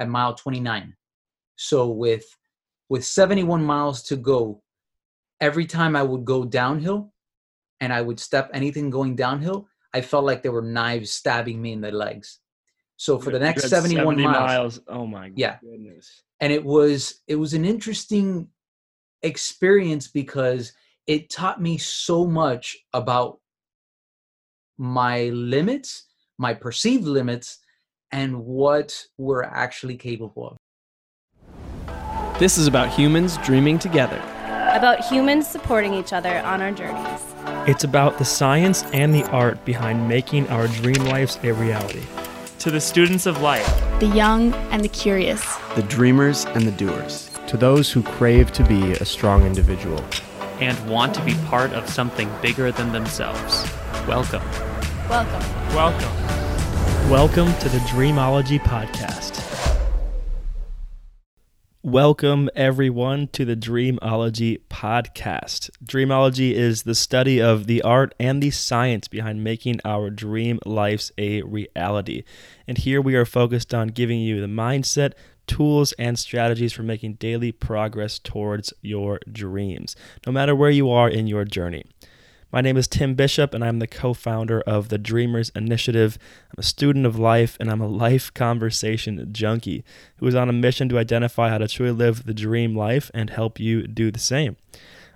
at mile 29. So with with 71 miles to go, every time I would go downhill and I would step anything going downhill, I felt like there were knives stabbing me in the legs. So for the next 71 70 miles, miles, oh my Yeah. goodness. and it was it was an interesting experience because it taught me so much about my limits, my perceived limits, and what we're actually capable of. This is about humans dreaming together. about humans supporting each other on our journeys. It's about the science and the art behind making our dream lives a reality. To the students of life, the young and the curious. The dreamers and the doers. To those who crave to be a strong individual. and want to be part of something bigger than themselves. Welcome. Welcome. welcome. Welcome to the Dreamology Podcast. Welcome, everyone, to the Dreamology Podcast. Dreamology is the study of the art and the science behind making our dream lives a reality. And here we are focused on giving you the mindset, tools, and strategies for making daily progress towards your dreams, no matter where you are in your journey. My name is Tim Bishop, and I'm the co founder of the Dreamers Initiative. I'm a student of life, and I'm a life conversation junkie who is on a mission to identify how to truly live the dream life and help you do the same.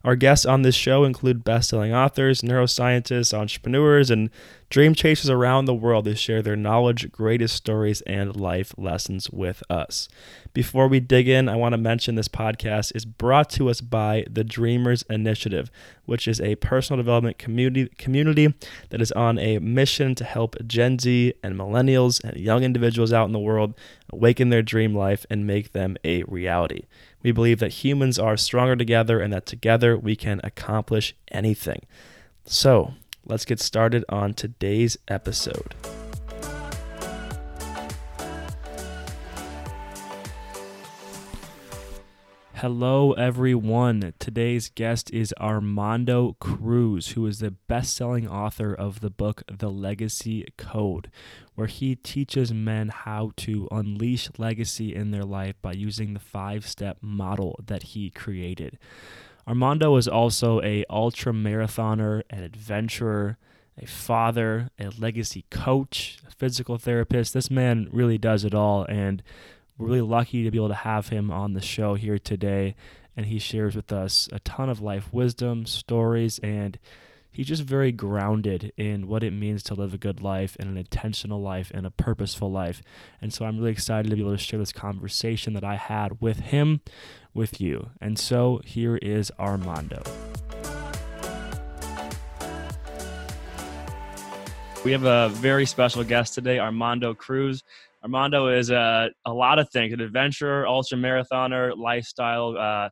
Our guests on this show include best selling authors, neuroscientists, entrepreneurs, and dream chasers around the world who share their knowledge, greatest stories, and life lessons with us. Before we dig in, I want to mention this podcast is brought to us by the Dreamers Initiative, which is a personal development community community that is on a mission to help Gen Z and millennials and young individuals out in the world awaken their dream life and make them a reality. We believe that humans are stronger together and that together we can accomplish anything. So, let's get started on today's episode. Hello, everyone. Today's guest is Armando Cruz, who is the best selling author of the book The Legacy Code, where he teaches men how to unleash legacy in their life by using the five step model that he created. Armando is also a ultra marathoner, an adventurer, a father, a legacy coach, a physical therapist. This man really does it all and we're really lucky to be able to have him on the show here today. And he shares with us a ton of life wisdom, stories, and he's just very grounded in what it means to live a good life and an intentional life and a purposeful life. And so I'm really excited to be able to share this conversation that I had with him with you. And so here is Armando. We have a very special guest today, Armando Cruz. Armando is a, a lot of things an adventurer, ultra marathoner, lifestyle uh,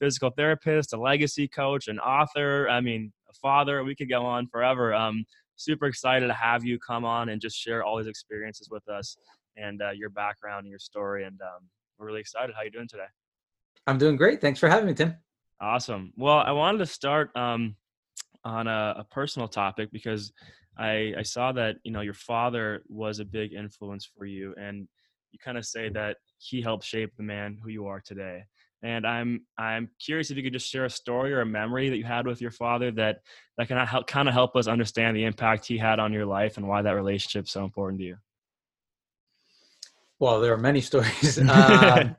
physical therapist, a legacy coach, an author. I mean, a father. We could go on forever. Um, super excited to have you come on and just share all these experiences with us and uh, your background and your story. And um, we're really excited. How you doing today? I'm doing great. Thanks for having me, Tim. Awesome. Well, I wanted to start um, on a, a personal topic because I, I saw that you know your father was a big influence for you, and you kind of say that he helped shape the man who you are today. And I'm I'm curious if you could just share a story or a memory that you had with your father that that can help kind of help us understand the impact he had on your life and why that relationship's so important to you. Well, there are many stories. um,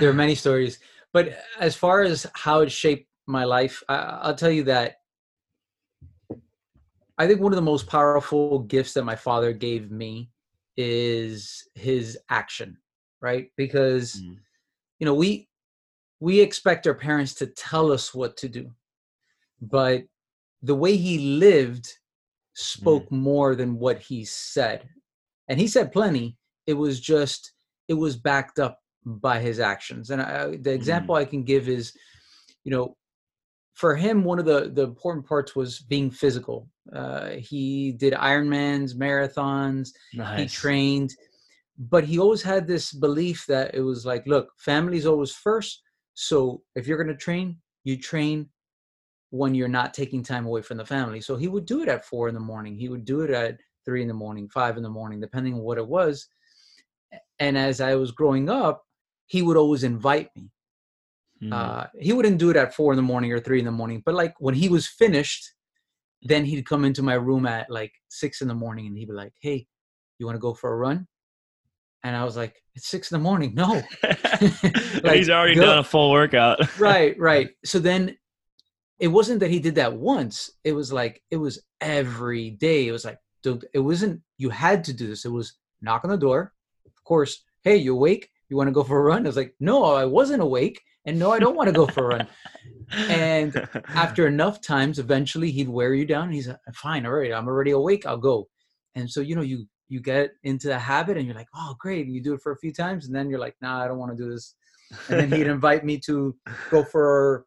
there are many stories, but as far as how it shaped my life, I, I'll tell you that I think one of the most powerful gifts that my father gave me is his action, right? Because Mm. you know, we we expect our parents to tell us what to do. But the way he lived spoke more than what he said. And he said plenty. It was just it was backed up by his actions. And I, the example I can give is you know, for him, one of the the important parts was being physical. Uh, he did Ironmans, marathons. He trained, but he always had this belief that it was like, look, family's always first. So if you're going to train, you train when you're not taking time away from the family. So he would do it at four in the morning. He would do it at three in the morning, five in the morning, depending on what it was. and as I was growing up, he would always invite me. Mm. Uh, he wouldn't do it at four in the morning or three in the morning, but like when he was finished, then he'd come into my room at like six in the morning and he'd be like, Hey, you want to go for a run? And I was like, It's six in the morning. No. And he's already go- done a full workout. right, right. So then it wasn't that he did that once. It was like it was every day. It was like it wasn't you had to do this. It was knock on the door. Of course, hey, you awake? You want to go for a run? I was like, no, I wasn't awake, and no, I don't want to go for a run. And after enough times, eventually he'd wear you down. He's like, fine, all right, I'm already awake. I'll go. And so you know you you get into the habit, and you're like, oh, great. And you do it for a few times, and then you're like, nah, I don't want to do this. And then he'd invite me to go for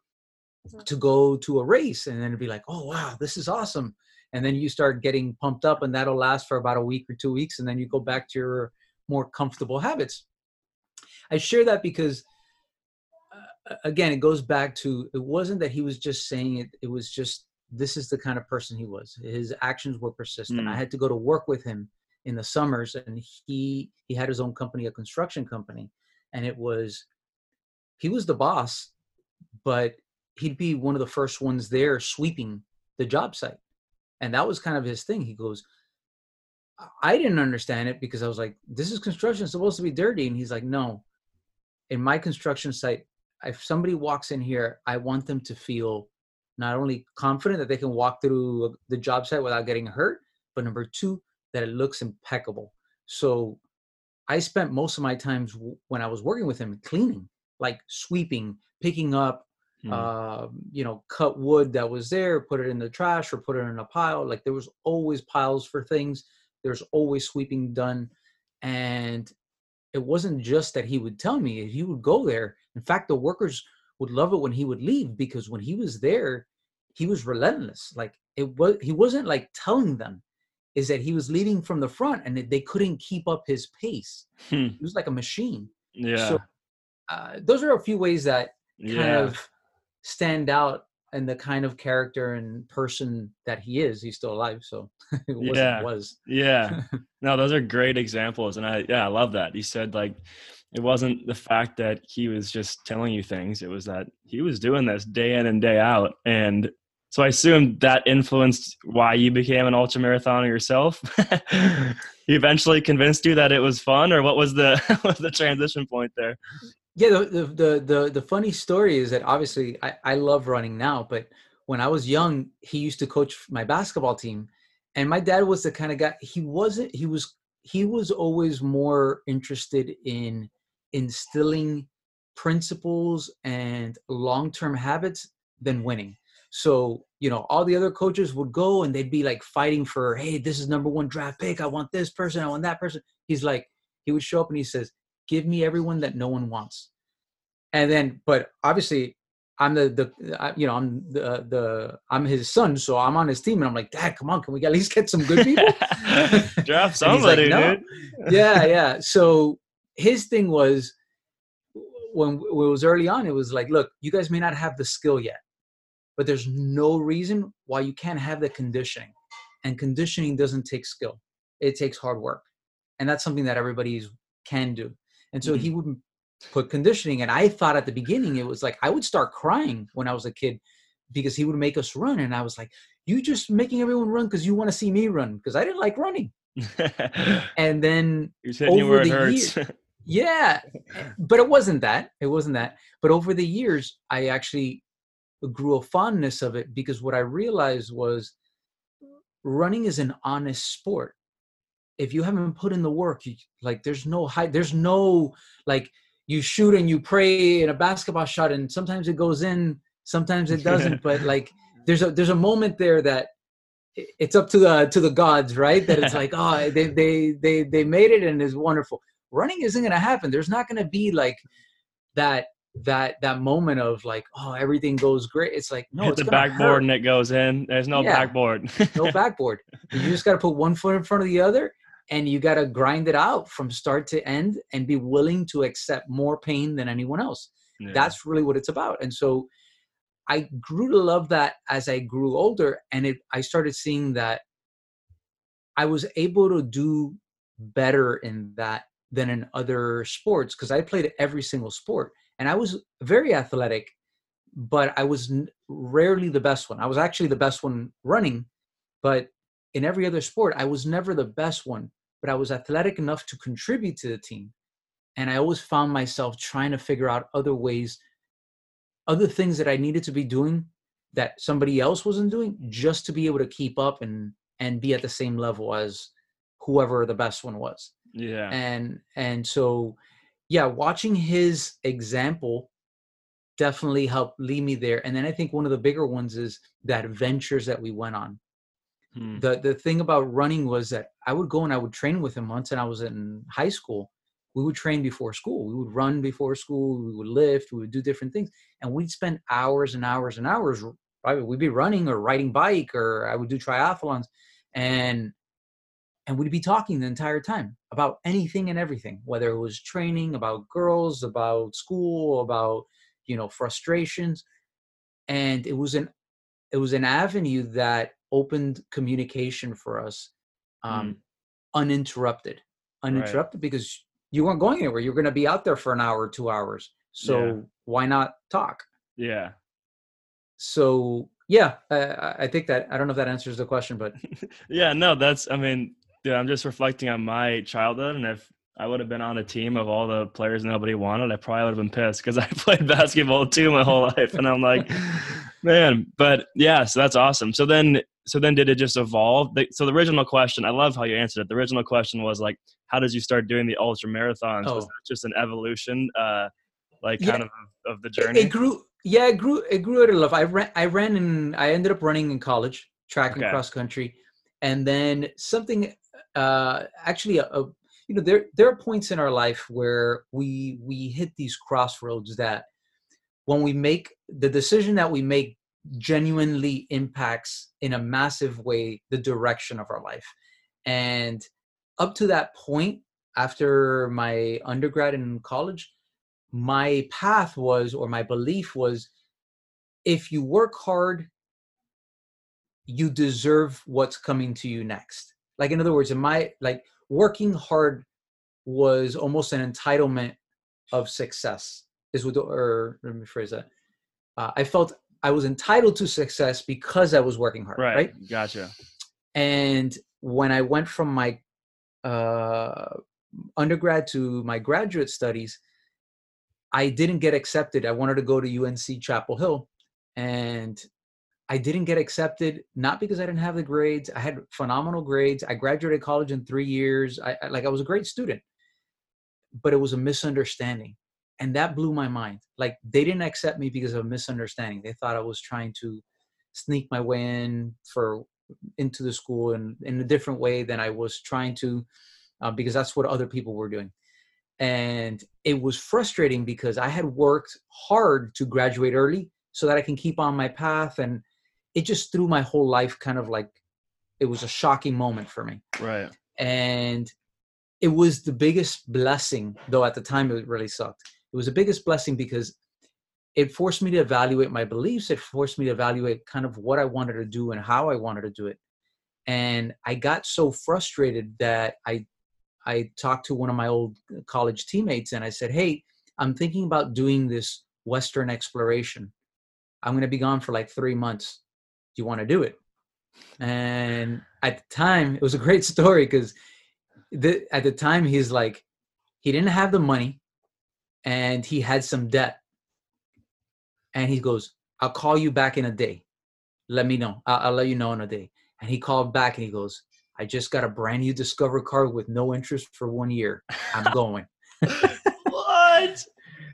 hmm. to go to a race, and then it'd be like, oh wow, this is awesome. And then you start getting pumped up, and that'll last for about a week or two weeks, and then you go back to your more comfortable habits. I share that because again, it goes back to it wasn't that he was just saying it, it was just this is the kind of person he was. His actions were persistent. Mm. I had to go to work with him in the summers and he he had his own company, a construction company, and it was he was the boss, but he'd be one of the first ones there sweeping the job site. And that was kind of his thing. He goes, I didn't understand it because I was like, this is construction, it's supposed to be dirty. And he's like, no, in my construction site, if somebody walks in here, I want them to feel not only confident that they can walk through the job site without getting hurt, but number two, that it looks impeccable. So I spent most of my times w- when I was working with him cleaning, like sweeping, picking up, Hmm. uh, you know, cut wood that was there, put it in the trash or put it in a pile. Like there was always piles for things. There's always sweeping done. And it wasn't just that he would tell me, he would go there. In fact, the workers would love it when he would leave because when he was there, he was relentless. Like it was, he wasn't like telling them, is that he was leading from the front and they couldn't keep up his pace. Hmm. He was like a machine. yeah. So uh, those are a few ways that kind yeah. of stand out and the kind of character and person that he is. He's still alive, so it wasn't Yeah. was. Yeah. No, those are great examples. And I, yeah, I love that. He said like, it wasn't the fact that he was just telling you things. It was that he was doing this day in and day out. And so I assume that influenced why you became an ultra marathoner yourself. he eventually convinced you that it was fun or what was the, what was the transition point there? Yeah, the, the the the the funny story is that obviously I, I love running now, but when I was young, he used to coach my basketball team, and my dad was the kind of guy. He wasn't. He was. He was always more interested in instilling principles and long-term habits than winning. So you know, all the other coaches would go and they'd be like fighting for, hey, this is number one draft pick. I want this person. I want that person. He's like, he would show up and he says, give me everyone that no one wants. And then but obviously i'm the the you know i'm the the i'm his son so i'm on his team and i'm like dad come on can we at least get some good people? Draft he's like, somebody, "No." dude. yeah yeah. So his thing was when, when it was early on it was like look you guys may not have the skill yet but there's no reason why you can't have the conditioning. And conditioning doesn't take skill. It takes hard work. And that's something that everybody can do and so he mm-hmm. wouldn't put conditioning and i thought at the beginning it was like i would start crying when i was a kid because he would make us run and i was like you just making everyone run because you want to see me run because i didn't like running. And then He's hitting you over the hurts. yeah but it wasn't that it wasn't that. But over the years i actually grew a fondness of it because what i realized was running is an honest sport if you haven't put in the work you like there's no high there's no like you shoot and you pray in a basketball shot and sometimes it goes in sometimes it doesn't but like there's a there's a moment there that it's up to the to the gods right that it's like oh they they they they made it and it's wonderful running isn't going to happen there's not going to be like that that that moment of like oh everything goes great it's like no it's the backboard hurt and it goes in. There's no Yeah. backboard. no backboard. You just got to put one foot in front of the other and you got to grind it out from start to end and be willing to accept more pain than anyone else. Yeah. That's really what it's about. And so I grew to love that as I grew older and it I started seeing that I was able to do better in that than in other sports because I played every single sport and I was very athletic, but I was rarely the best one. I was actually the best one running, but in every other sport, I was never the best one, but I was athletic enough to contribute to the team. And I always found myself trying to figure out other ways, other things that I needed to be doing that somebody else wasn't doing just to be able to keep up and and be at the same level as whoever the best one was Yeah. and and so yeah watching his example definitely helped lead me there and then i think one of the bigger ones is the adventures that we went on Hmm. the the thing about running was that i would go and i would train with him once and i was in high school. We would train before school. We would run before school. We would lift. We would do different things. And we'd spend hours and hours and hours right we'd be running or riding bike or i would do triathlons. And and we'd be talking the entire time about anything and everything whether it was training about girls about school about you know frustrations. And it was an it was an avenue that opened communication for us um uninterrupted uninterrupted because you weren't going anywhere you're going to be out there for an hour or two hours so Yeah. why not talk Yeah. so yeah I- I, I think that i don't know if that answers the question but Yeah, no, that's I mean, dude, I'm just reflecting on my childhood and if I would have been on a team of all the players nobody wanted, I probably would have been pissed because I played basketball too my whole life. And I'm like, man, but yeah, so that's awesome. So then so then did it just evolve? The- So the original question, I love how you answered it. The original question was like, how did you start doing the ultra marathons? Was Oh. that just an evolution, uh, like Yeah. kind of of the journey? It, grew. Yeah, it grew. It grew out of love. I ran. I ran in. I ended up running in college, track and Okay. cross country, and then something. Uh, actually, a, a, you know, there there are points in our life where we we hit these crossroads that when we make the decision that we make genuinely impacts in a massive way the direction of our life. And up to that point after my undergrad and college my path was or my belief was if you work hard you deserve what's coming to you next. Like in other words in my like working hard was almost an entitlement of success is what or let me phrase that. Uh, i felt i was entitled to success because i was working hard right. right? Gotcha. and when i went from my uh, undergrad to my graduate studies i didn't get accepted. I wanted to go to unc chapel hill and i didn't get accepted not because i didn't have the grades. I had phenomenal grades. I graduated college in three years. I, I like i was a great student but it was a misunderstanding and that blew my mind like they didn't accept me because of a misunderstanding they thought i was trying to sneak my way in for into the school and in a different way than I was trying to, uh, because that's what other people were doing. And it was frustrating because I had worked hard to graduate early so that I can keep on my path. And it just threw my whole life kind of like it was a shocking moment for me. Right. And it was the biggest blessing, though at the time it really sucked. It was the biggest blessing because it forced me to evaluate my beliefs. It forced me to evaluate kind of what I wanted to do and how I wanted to do it. And I got so frustrated that I I talked to one of my old college teammates and I said, "Hey, I'm thinking about doing this Western exploration. I'm going to be gone for like three months. Do you want to do it?" And at the time, it was a great story because the, at the time he's like, he didn't have the money, and he had some debt and he goes, I'll call you back in a day. Let me know. I'll, I'll let you know in a day. And he called back and he goes, I just got a brand new Discover card with no interest for one year. I'm going. what? That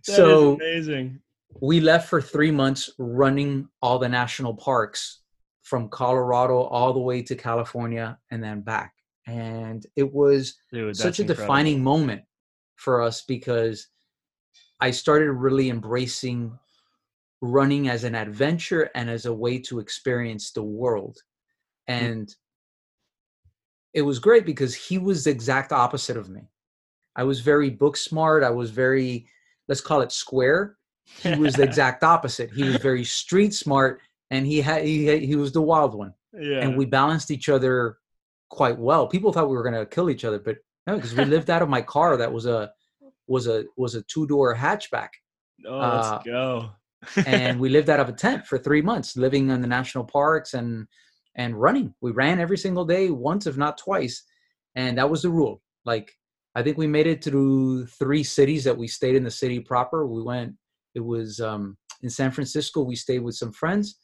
so is amazing. we left for three months running all the national parks from Colorado all the way to California and then back. And it was Dude, such a incredible. defining moment for us because I started really embracing running as an adventure and as a way to experience the world. Mm. And it was great because he was the exact opposite of me. I was very book smart. I was very, let's call it square. He was the exact opposite. He was very street smart and he had he, had- he was the wild one yeah. and we balanced each other quite well. People thought we were going to kill each other, but No, because we lived out of my car that was a was a was a two door hatchback, Oh, Uh, let's go. and we lived out of a tent for three months, living in the national parks and and running. We ran every single day, once if not twice, and that was the rule. Like I think we made it through three cities that we stayed in the city proper. We went. It was um, in San Francisco. We stayed with some friends.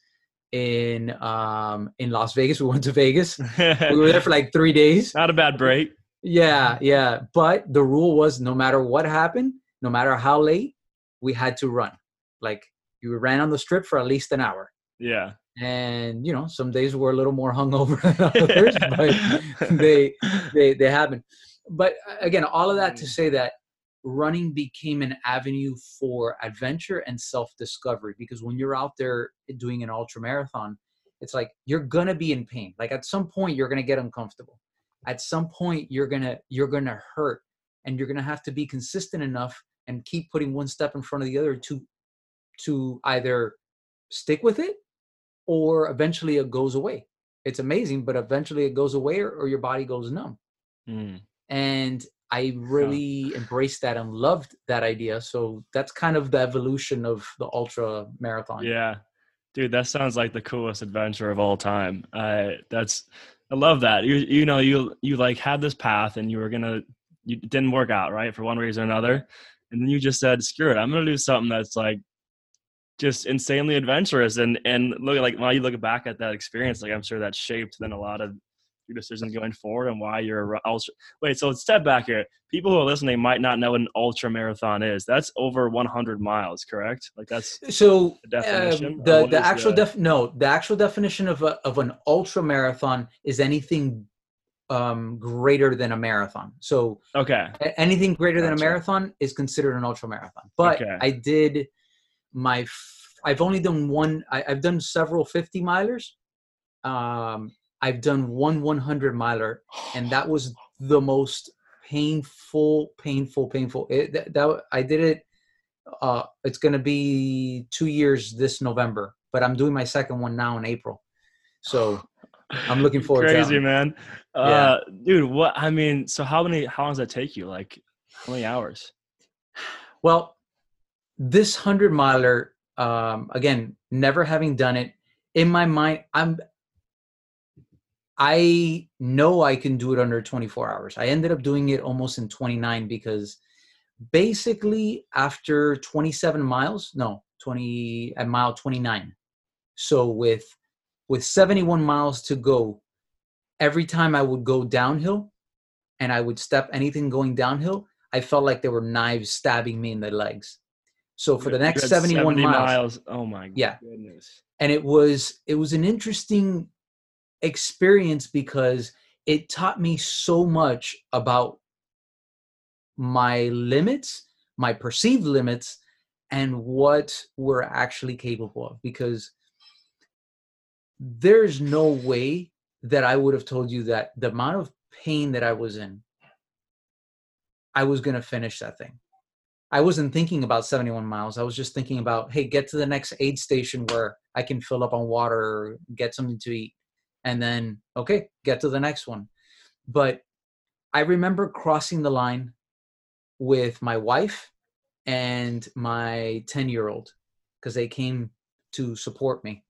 In um, in Las Vegas, we went to Vegas. We were there for like three days. Not a bad break. Yeah, yeah. But the rule was no matter what happened, no matter how late, we had to run. Like you ran on the strip for at least an hour. Yeah. And you know, some days were a little more hungover than others, but they they they happen. But uh, again, all of that to say that running became an avenue for adventure and self-discovery because when you're out there doing an ultra marathon, it's like you're gonna be in pain. Like at some point you're gonna get uncomfortable. At some point you're gonna you're gonna hurt and you're gonna have to be consistent enough and keep putting one step in front of the other to to either stick with it or eventually it goes away. It's amazing, but eventually it goes away or, or your body goes numb. Mm. And I really embraced that and loved that idea. So that's kind of the evolution of the ultra marathon. Yeah. Dude, that sounds like the coolest adventure of all time. Uh, that's I love that. You you know you you like had this path and you were gonna you didn't work out right for one reason or another, and then you just said screw it. I'm gonna do something that's like just insanely adventurous and and look like while you look back at that experience, like I'm sure that shaped then a lot of your decisions going forward and why you're a ultra. Wait, so step back here. People who are listening might not know what an ultra marathon is. That's over 100 miles, correct? Like that's So The definition, um, the the actual the- def no the actual definition of a, of an ultra marathon is anything um, greater than a marathon. So okay. anything greater than a marathon is considered an ultra marathon. But Okay. I did my f- I've only done one. I, I've done several 50 milers. Um, I've done one 100 miler, and that was the most painful, painful, painful. It, that, that I did it. Uh, it's gonna be two years this November, but I'm doing my second one now in April. So I'm looking forward to that Crazy man. Uh, dude, what I mean, so how many how long does that take you? Like how many hours? Well, this hundred miler, um, again, never having done it, in my mind, I'm I know I can do it under 24 hours. I ended up doing it almost in 29 because basically after 27 miles, no, 20 at mile 29. So with with 71 miles to go, every time I would go downhill and I would step anything going downhill, I felt like there were knives stabbing me in the legs. So for the next 71 70 miles, Oh my Yeah. goodness. and it was it was an interesting experience because it taught me so much about my limits, my perceived limits, and what we're actually capable of. Because there's no way that I would have told you that the amount of pain that I was in, I was going to finish that thing. I wasn't thinking about 71 miles. I was just thinking about, hey, get to the next aid station where I can fill up on water get something to eat. And then, okay, get to the next one. But I remember crossing the line with my wife and my 10 year old because they came to support me.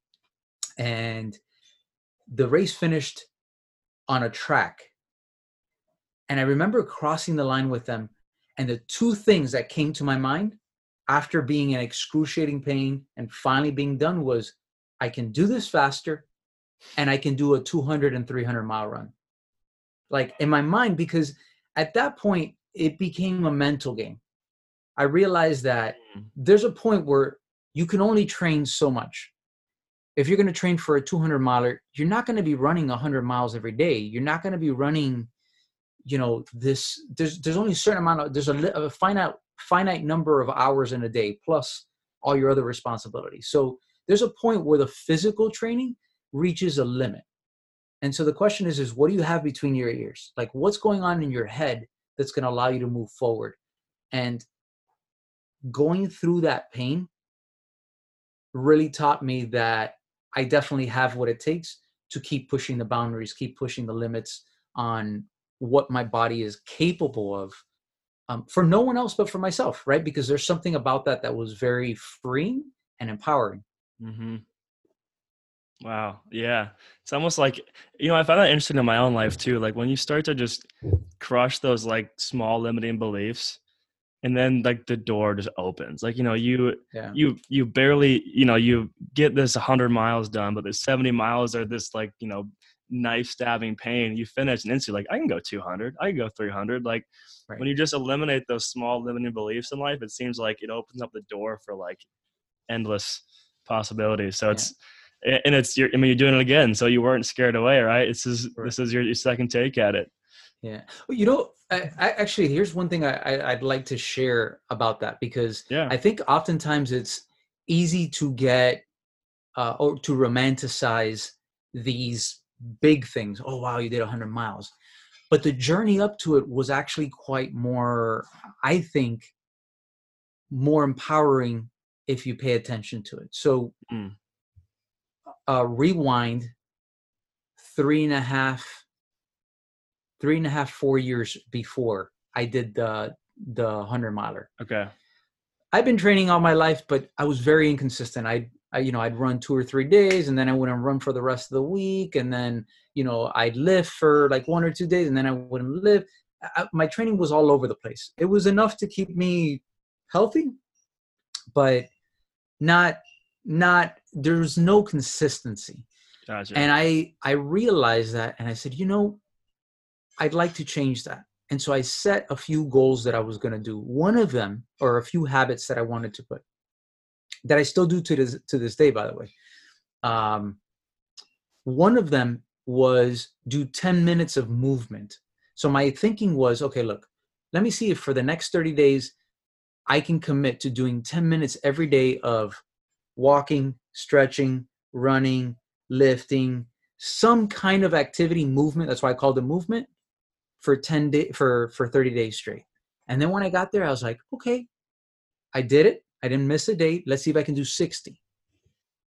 And the race finished on a track. And I remember crossing the line with them. And the two things that came to my mind after being in excruciating pain and finally being done was I can do this faster and I can do a 200 and 300 mile run. Like in my mind, because at that point, it became a mental game. I realized that mm. there's a point where you can only train so much. If you're going to train for a 200 miler, you're not going to be running 100 miles every day. You're not going to be running, you know, this. There's there's only a certain amount of there's a, a finite finite number of hours in a day plus all your other responsibilities. So there's a point where the physical training reaches a limit. And so the question is is what do you have between your ears? Like what's going on in your head that's going to allow you to move forward? And going through that pain really taught me that I definitely have what it takes to keep pushing the boundaries, keep pushing the limits on what my body is capable of um, for no one else but for myself right because there's something about that that was very freeing and empowering Mm-hmm. Wow. Yeah. It's almost like, you know, I find that interesting in my own life too. Like when you start to just crush those like small limiting beliefs and then like the door just opens. Like, you know, you yeah you you barely, you know, you get this 100 miles done, but the 70 miles are this like, you know, knife stabbing pain. You finish and instantly like I can go 200. I can go 300. Like Right. when you just eliminate those small limiting beliefs in life, it seems like it opens up the door for like endless possibilities. So Yeah. it's and it's your I mean you're doing it again, so you weren't scared away, right? This is this is your, your second take at it. Yeah. Well, you know, I, I actually here's one thing I, I I'd like to share about that because Yeah. I think oftentimes it's easy to get uh, or to romanticize these big things. Oh wow, you did 100 miles, but the journey up to it was actually quite more. I think more empowering if you pay attention to it. So, Mm. Uh, rewind three and a half three and a half four years before i did the the 100 miler Okay. i've been training all my life but i was very inconsistent i I, you know, I'd run two or three days, and then I wouldn't run for the rest of the week, and then, you know, I'd lift for like one or two days, and then I wouldn't lift. I, my training was all over the place. It was enough to keep me healthy, but not, not. There's no consistency Gotcha. and i i realized that and i said you know i'd like to change that and so i set a few goals that i was going to do one of them or a few habits that i wanted to put that i still do to this to this day by the way um one of them was do 10 minutes of movement so my thinking was okay look let me see if for the next 30 days i can commit to doing 10 minutes every day of walking stretching running lifting, some kind of activity, movement. That's why I called it movement for 10 day for for 30 days straight. And then when I got there, I was like, okay, I did it. I didn't miss a date. Let's see if I can do 60.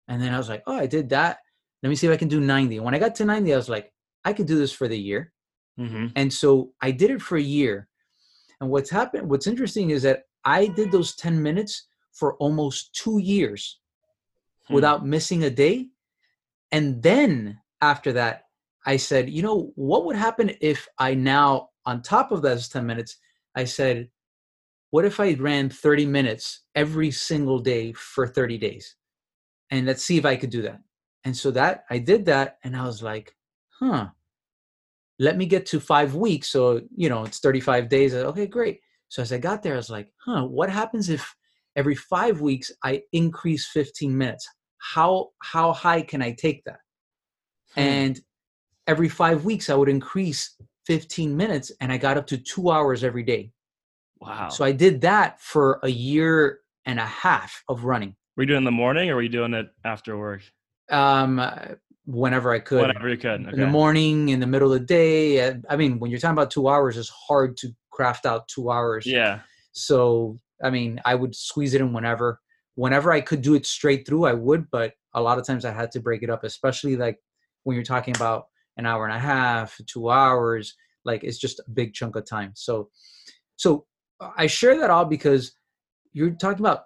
And then I was like, oh, I did that. Let me see if I can do 90. And when I got to 90, I was like, I could do this for the year. mm-hmm. And so I did it for a year. And what's happened, what's interesting is that I did those 10 minutes for almost two years Hmm. without missing a day. And then after that, I said, you know, what would happen if I now, on top of those 10 minutes, I said, what if I ran 30 minutes every single day for 30 days? And let's see if I could do that. And so that I did that, and I was like, huh, let me get to five weeks. So, you know, it's 35 days. Okay, great. So as I got there, I was like, huh, what happens if every five weeks I increase 15 minutes? How how high can I take that? And every five weeks I would increase 15 minutes and I got up to two hours every day. wow. So I did that for a year and a half of running. were you doing it in the morning or were you doing it after work? Um, uh, whenever I could. Whenever you could. in the morning, in the middle of the day. I mean, when you're talking about two hours, it's hard to craft out two hours. Yeah. So, I mean, I would squeeze it in whenever. Whenever I could do it straight through, I would, but a lot of times I had to break it up, especially like when you're talking about an hour and a half, two hours, like it's just a big chunk of time. So, so uh, I share that all because you're talking about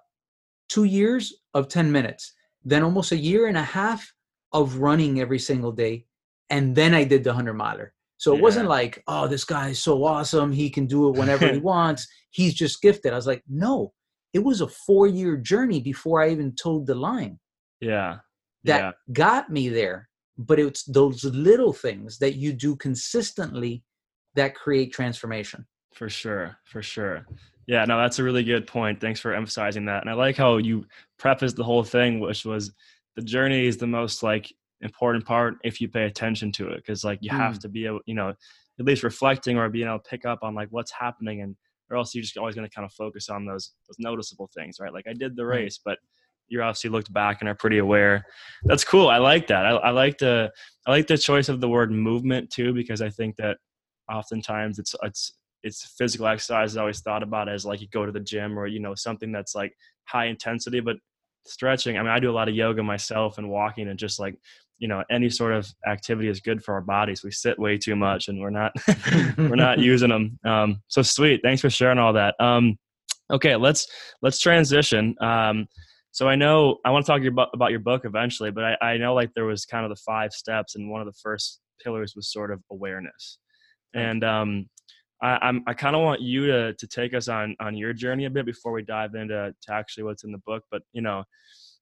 two years of 10 minutes, then almost a year and a half of running every single day. And then I did the 100 miler. So it wasn't like, oh, this guy is so awesome. He can do it whenever he wants. He's just gifted. I was like, no, it was a four year journey before I even told the line Yeah. that yeah. got me there. But it's those little things that you do consistently that create transformation. For sure, for sure. Yeah, no, that's a really good point. Thanks for emphasizing that. And I like how you prefaced the whole thing, which was the journey is the most like important part if you pay attention to it, because like you have mm. to be able, you know, at least reflecting or being able to pick up on like what's happening, and or else you're just always going to kind of focus on those those noticeable things, right? Like I did the race, but you're obviously looked back and are pretty aware. That's cool. I like that. I, I like the I like the choice of the word movement too, because I think that oftentimes it's it's it's physical exercise is always thought about as like you go to the gym or you know something that's like high intensity but stretching i mean i do a lot of yoga myself and walking and just like you know any sort of activity is good for our bodies. We sit way too much and we're not we're not using them um, so sweet. Thanks for sharing all that. Um, okay let's let's transition. Um, so i know i want to talk about, about your book eventually but I, I know like there was kind of the five steps and one of the first pillars was sort of awareness. And um, I, I'm, I kind of want you to to take us on on your journey a bit before we dive into to actually what's in the book. But you know,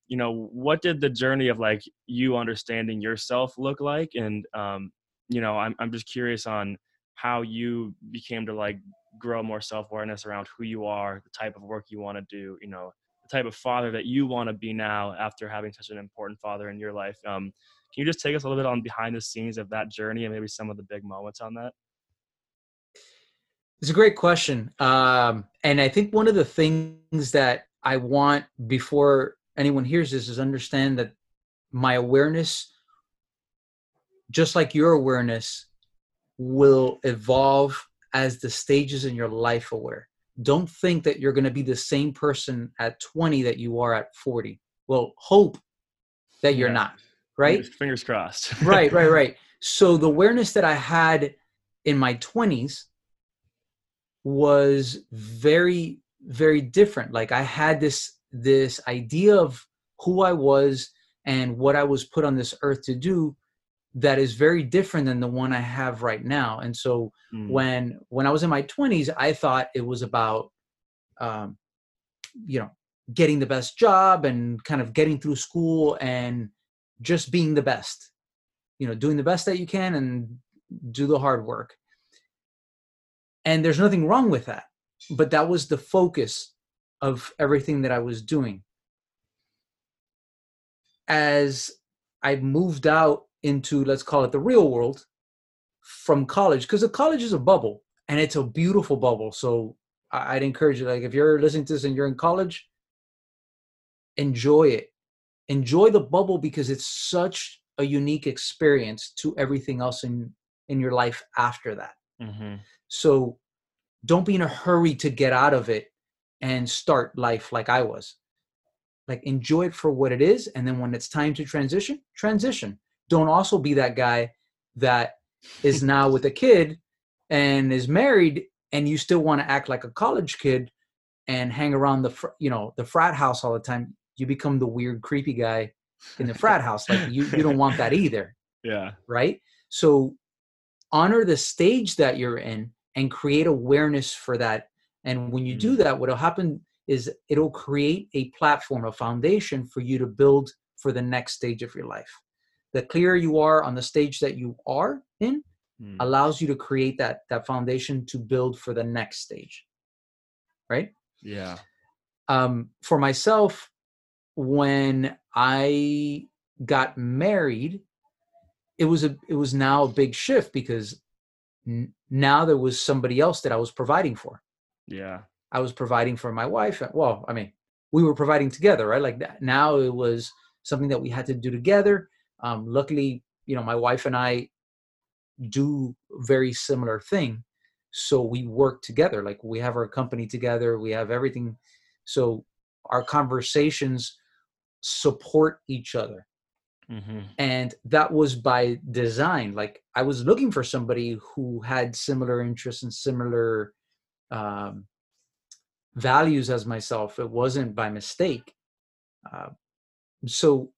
you know, what did the journey of like you understanding yourself look like? And um, you know, I'm I'm just curious on how you became to like grow more self awareness around who you are, the type of work you want to do. You know, the type of father that you want to be now after having such an important father in your life. Um, can you just take us a little bit on behind the scenes of that journey and maybe some of the big moments on that? It's a great question. Um, and I think one of the things that I want before anyone hears this is understand that my awareness, just like your awareness, will evolve as the stages in your life aware. Don't think that you're going to be the same person at 20 that you are at 40. Well, hope that you're yeah. not, right? Fingers, fingers crossed. right, right, right. So the awareness that I had in my 20s was very very different like i had this this idea of who i was and what i was put on this earth to do that is very different than the one i have right now and so mm. when when i was in my 20s i thought it was about um you know getting the best job and kind of getting through school and just being the best you know doing the best that you can and do the hard work and there's nothing wrong with that but that was the focus of everything that i was doing. As i moved out into let's call it the real world from college because the college is a bubble and it's a beautiful bubble so i'd encourage you like if you're listening to this and you're in college enjoy it. Enjoy the bubble because it's such a unique experience to everything else in in your life after that. Mm-hmm. So don't be in a hurry to get out of it and start life like I was. Like enjoy it for what it is. And then when it's time to transition, transition. Don't also be that guy that is now with a kid and is married and you still want to act like a college kid and hang around the fr- you know the frat house all the time you become the weird creepy guy in the frat house like you, you don't want that either yeah right so honor the stage that you're in and create awareness for that. And when you do mm. that, what'll happen is it'll create a platform, a foundation for you to build for the next stage of your life. The clearer you are on the stage that you are in, mm. allows you to create that that foundation to build for the next stage. Right? Yeah. Um, for myself, when I got married, it was a it was now a big shift because now there was somebody else that I was providing for. Yeah. I was providing for my wife. Well, I mean, we were providing together, right? Like that. Now it was something that we had to do together. Um, luckily, you know, my wife and I do very similar thing. So we work together. Like we have our company together. We have everything. So our conversations support each other. Mm-hmm. And that was by design. Like I was looking for somebody who had similar interests and similar um, values as myself. It wasn't by mistake. Uh, so,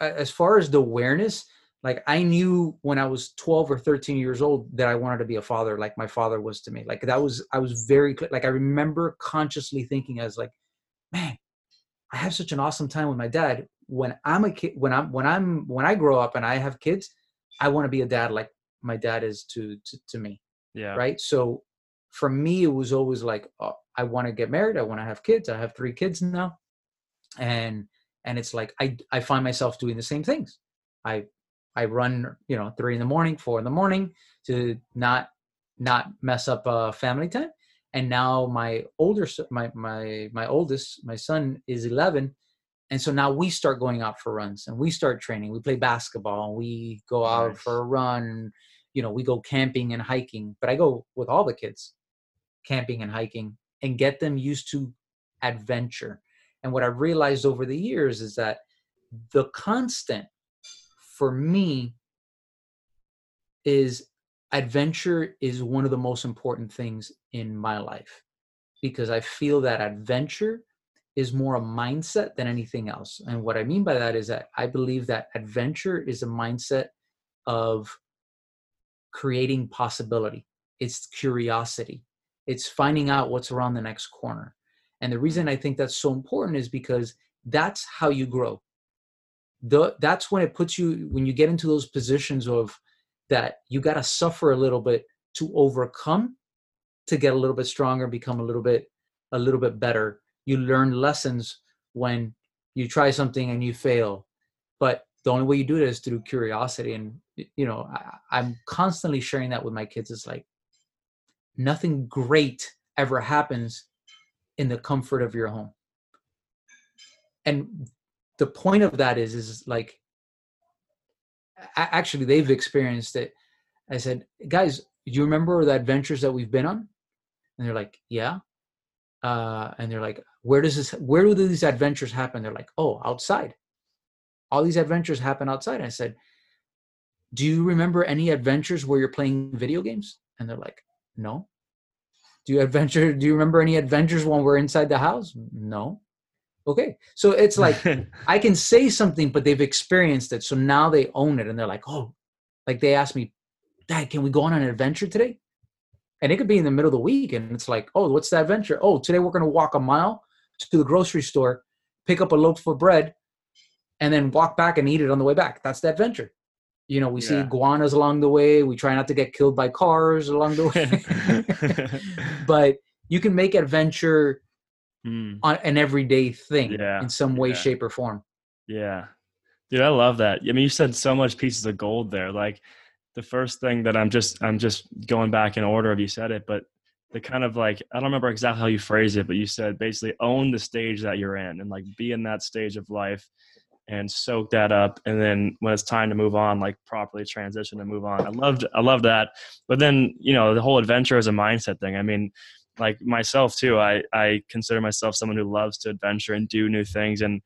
as far as the awareness, like I knew when I was 12 or 13 years old that I wanted to be a father, like my father was to me. Like that was, I was very clear. Like I remember consciously thinking, as like, man, I have such an awesome time with my dad when I'm a kid, when I'm when I'm when I grow up and I have kids, I want to be a dad like my dad is to to, to me. Yeah. Right. So for me, it was always like oh, I want to get married. I want to have kids. I have three kids now, and and it's like I I find myself doing the same things. I I run you know three in the morning, four in the morning to not not mess up uh, family time. And now my older my my my oldest my son is 11 and so now we start going out for runs and we start training we play basketball and we go out nice. for a run you know we go camping and hiking but i go with all the kids camping and hiking and get them used to adventure and what i've realized over the years is that the constant for me is adventure is one of the most important things in my life because I feel that adventure is more a mindset than anything else. And what I mean by that is that I believe that adventure is a mindset of creating possibility. It's curiosity. It's finding out what's around the next corner. And the reason I think that's so important is because that's how you grow. The, that's when it puts you when you get into those positions of that you got to suffer a little bit to overcome to get a little bit stronger become a little bit a little bit better you learn lessons when you try something and you fail but the only way you do it is through curiosity and you know I, i'm constantly sharing that with my kids it's like nothing great ever happens in the comfort of your home. And the point of that is is like actually they've experienced it. I said guys you remember the adventures that we've been on? And they're like yeah. Uh, and they're like where does this where do these adventures happen? They're like oh outside. All these adventures happen outside. I said do you remember any adventures where you're playing video games? And they're like no. Do you adventure do you remember any adventures when we're inside the house? No. Okay. So it's like i can say something but they've experienced it. So now they own it and they're like oh like they ask me dad can we go on an adventure today? And it could be in the middle of the week and it's like oh what's the adventure? Oh today we're going to walk a mile to the grocery store pick up a loaf of bread and then walk back and eat it on the way back. That's the adventure you know we yeah. see iguanas along the way we try not to get killed by cars along the way but you can make adventure mm. on an everyday thing yeah. in some way yeah. shape or form yeah dude i love that i mean you said so much pieces of gold there like the first thing that I'm just I'm just going back in order of you said it, but the kind of like I don't remember exactly how you phrased it, but you said basically own the stage that you're in and like be in that stage of life and soak that up and then when it's time to move on like properly transition and move on i loved i love that but then you know the whole adventure is a mindset thing i mean like myself too i i consider myself someone who loves to adventure and do new things and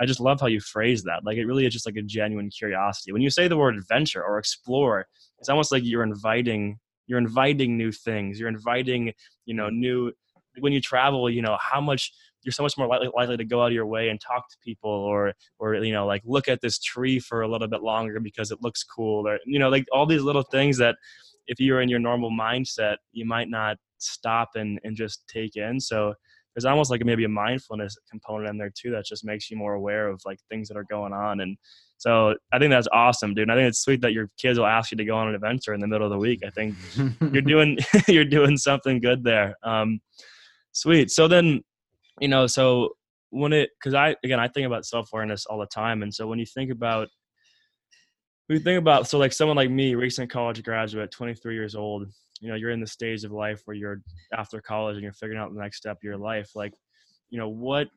I just love how you phrase that. Like it really is just like a genuine curiosity. When you say the word adventure or explore, it's almost like you're inviting you're inviting new things. You're inviting, you know, new when you travel, you know, how much you're so much more likely, likely to go out of your way and talk to people or or you know like look at this tree for a little bit longer because it looks cool or you know like all these little things that if you're in your normal mindset you might not stop and and just take in. So there's almost like maybe a mindfulness component in there too that just makes you more aware of like things that are going on. And so i think that's awesome dude. And i think it's sweet that your kids will ask you to go on an adventure in the middle of the week. I think you're doing you're doing something good there. Um sweet. So then you know so when it because i again i think about self-awareness all the time and so when you think about we think about so like someone like me recent college graduate 23 years old you know you're in the stage of life where you're after college and you're figuring out the next step of your life like you know what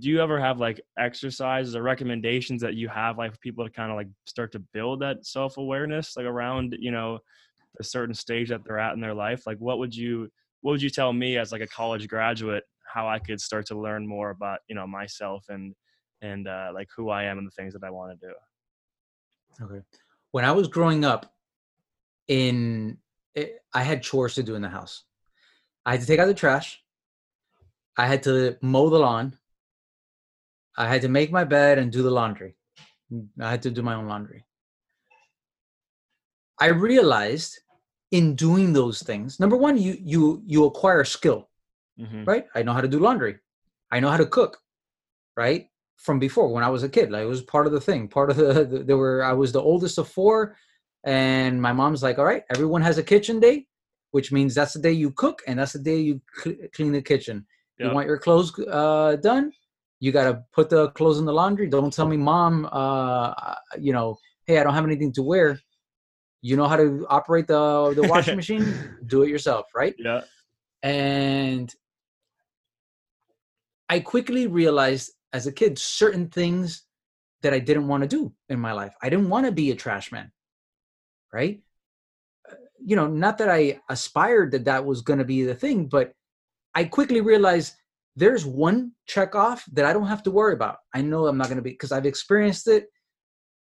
do you ever have like exercises or recommendations that you have like for people to kind of like start to build that self-awareness like around you know a certain stage that they're at in their life? Like what would you what would you tell me as like a college graduate how i could start to learn more about you know myself and and uh, like who i am and the things that i want to do okay when i was growing up in it, I had chores to do in the house. I had to take out the trash. I had to mow the lawn. I had to make my bed and do the laundry. I had to do my own laundry. I realized in doing those things, number one, you you you acquire skill, mm-hmm. right? I know how to do laundry. I know how to cook, right? From before when I was a kid, like it was part of the thing. Part of the, the there were I was the oldest of four and my mom's like, all right, everyone has a kitchen day, which means that's the day you cook and that's the day you cl- clean the kitchen. Yep. You want your clothes uh, done? You got to put the clothes in the laundry. Don't tell me, mom, uh, you know, hey, I don't have anything to wear. You know how to operate the, the washing machine? Do it yourself, right? Yeah. And I quickly realized as a kid certain things that I didn't want to do in my life. I didn't want to be a trash man right? Uh, you know, not that I aspired that that was going to be the thing, but I quickly realized there's one check off that I don't have to worry about. I know I'm not going to be because I've experienced it.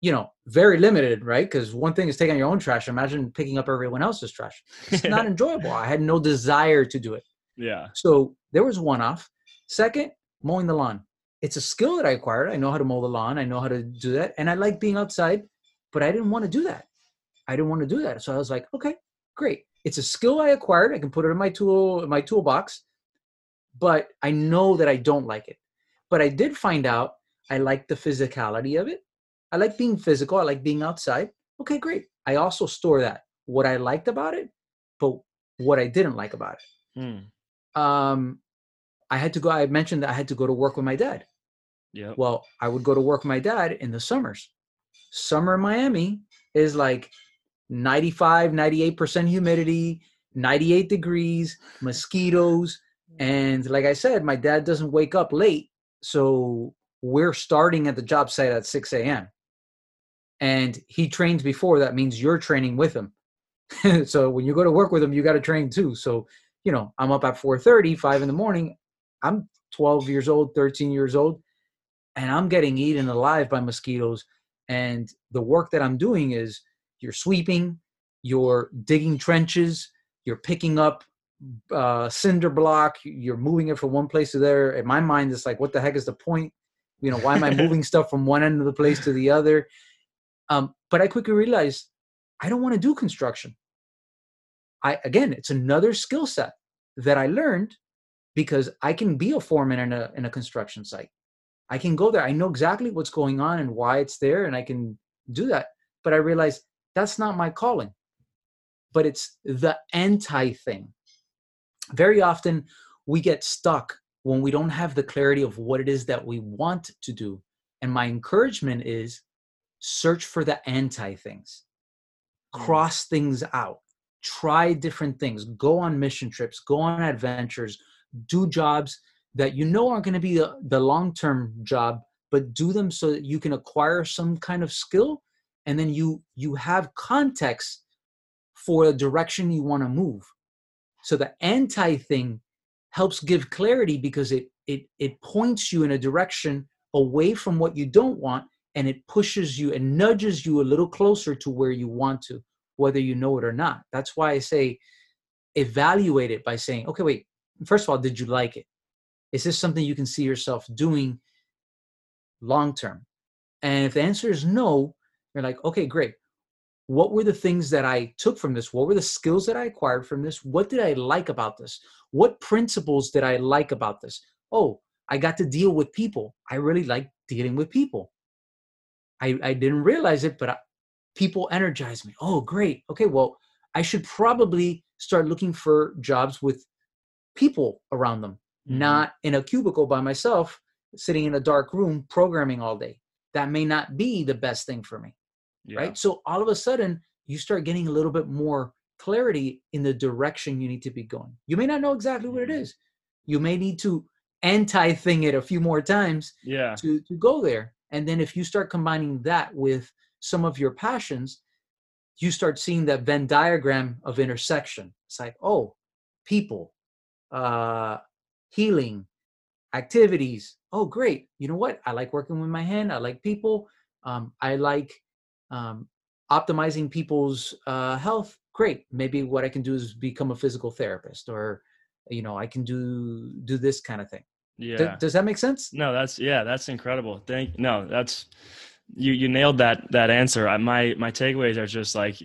you know, very limited, right? Because one thing is taking your own trash. Imagine picking up everyone else's trash. It's not enjoyable. I had no desire to do it. Yeah. So there was one off. Second, mowing the lawn. It's a skill that I acquired. I know how to mow the lawn. I know how to do that. And I like being outside, but I didn't want to do that. I didn't want to do that. So I was like, okay, great. It's a skill I acquired. I can put it in my tool, my toolbox, but I know that I don't like it. But I did find out I like the physicality of it. I like being physical. I like being outside. Okay, great. I also store that what I liked about it, but what I didn't like about it. Hmm. Um, I had to go. I mentioned that I had to go to work with my dad. Yeah. Well, I would go to work with my dad in the summers. Summer in Miami is like 95, 98% humidity, 98 degrees, mosquitoes. And like I said, my dad doesn't wake up late. So we're starting at the job site at 6 a.m. And he trains before. That means you're training with him. so when you go to work with him, you got to train too. So, you know, I'm up at 4:30, 5 in the morning. I'm 12 years old, 13 years old, and I'm getting eaten alive by mosquitoes. And the work that I'm doing is you're sweeping, you're digging trenches, you're picking up uh, cinder block, you're moving it from one place to there. In my mind, it's like, what the heck is the point? You know, why am I moving stuff from one end of the place to the other? Um, but I quickly realized I don't want to do construction. I again, it's another skill set that I learned because I can be a foreman in a in a construction site. I can go there. I know exactly what's going on and why it's there, and I can do that. But I realize that's not my calling. But it's the anti thing. Very often we get stuck when we don't have the clarity of what it is that we want to do. And my encouragement is search for the anti things, mm. cross things out, try different things, go on mission trips, go on adventures, do jobs that you know aren't going to be the, the long term job, but do them so that you can acquire some kind of skill and then you you have context for the direction you want to move. So the anti thing helps give clarity because it it it points you in a direction away from what you don't want and it pushes you and nudges you a little closer to where you want to whether you know it or not. That's why i say evaluate it by saying okay wait first of all did you like it is this something you can see yourself doing long term and if the answer is no you're like okay great what were the things that I took from this? What were the skills that I acquired from this? What did I like about this? What principles did I like about this? Oh, I got to deal with people. I really like dealing with people. I, I didn't realize it, but I, people energize me. Oh, great. Okay, well, I should probably start looking for jobs with people around them, mm-hmm. not in a cubicle by myself, sitting in a dark room programming all day. That may not be the best thing for me yeah. right? So all of a sudden, you start getting a little bit more clarity in the direction you need to be going. You may not know exactly what it mm-hmm. is. You may need to anti thing it a few more times yeah. to, to go there. And then if you start combining that with some of your passions, you start seeing that Venn diagram of intersection. It's like, oh, people, uh, healing, activities. Oh, great. You know what? I like working with my hand. I like people. Um, I like um, optimizing people's uh, health great maybe what i can do is become a physical therapist or you know i can do do this kind of thing yeah D- does that make sense no that's yeah that's incredible thank no that's you you nailed that that answer I, my my takeaways are just like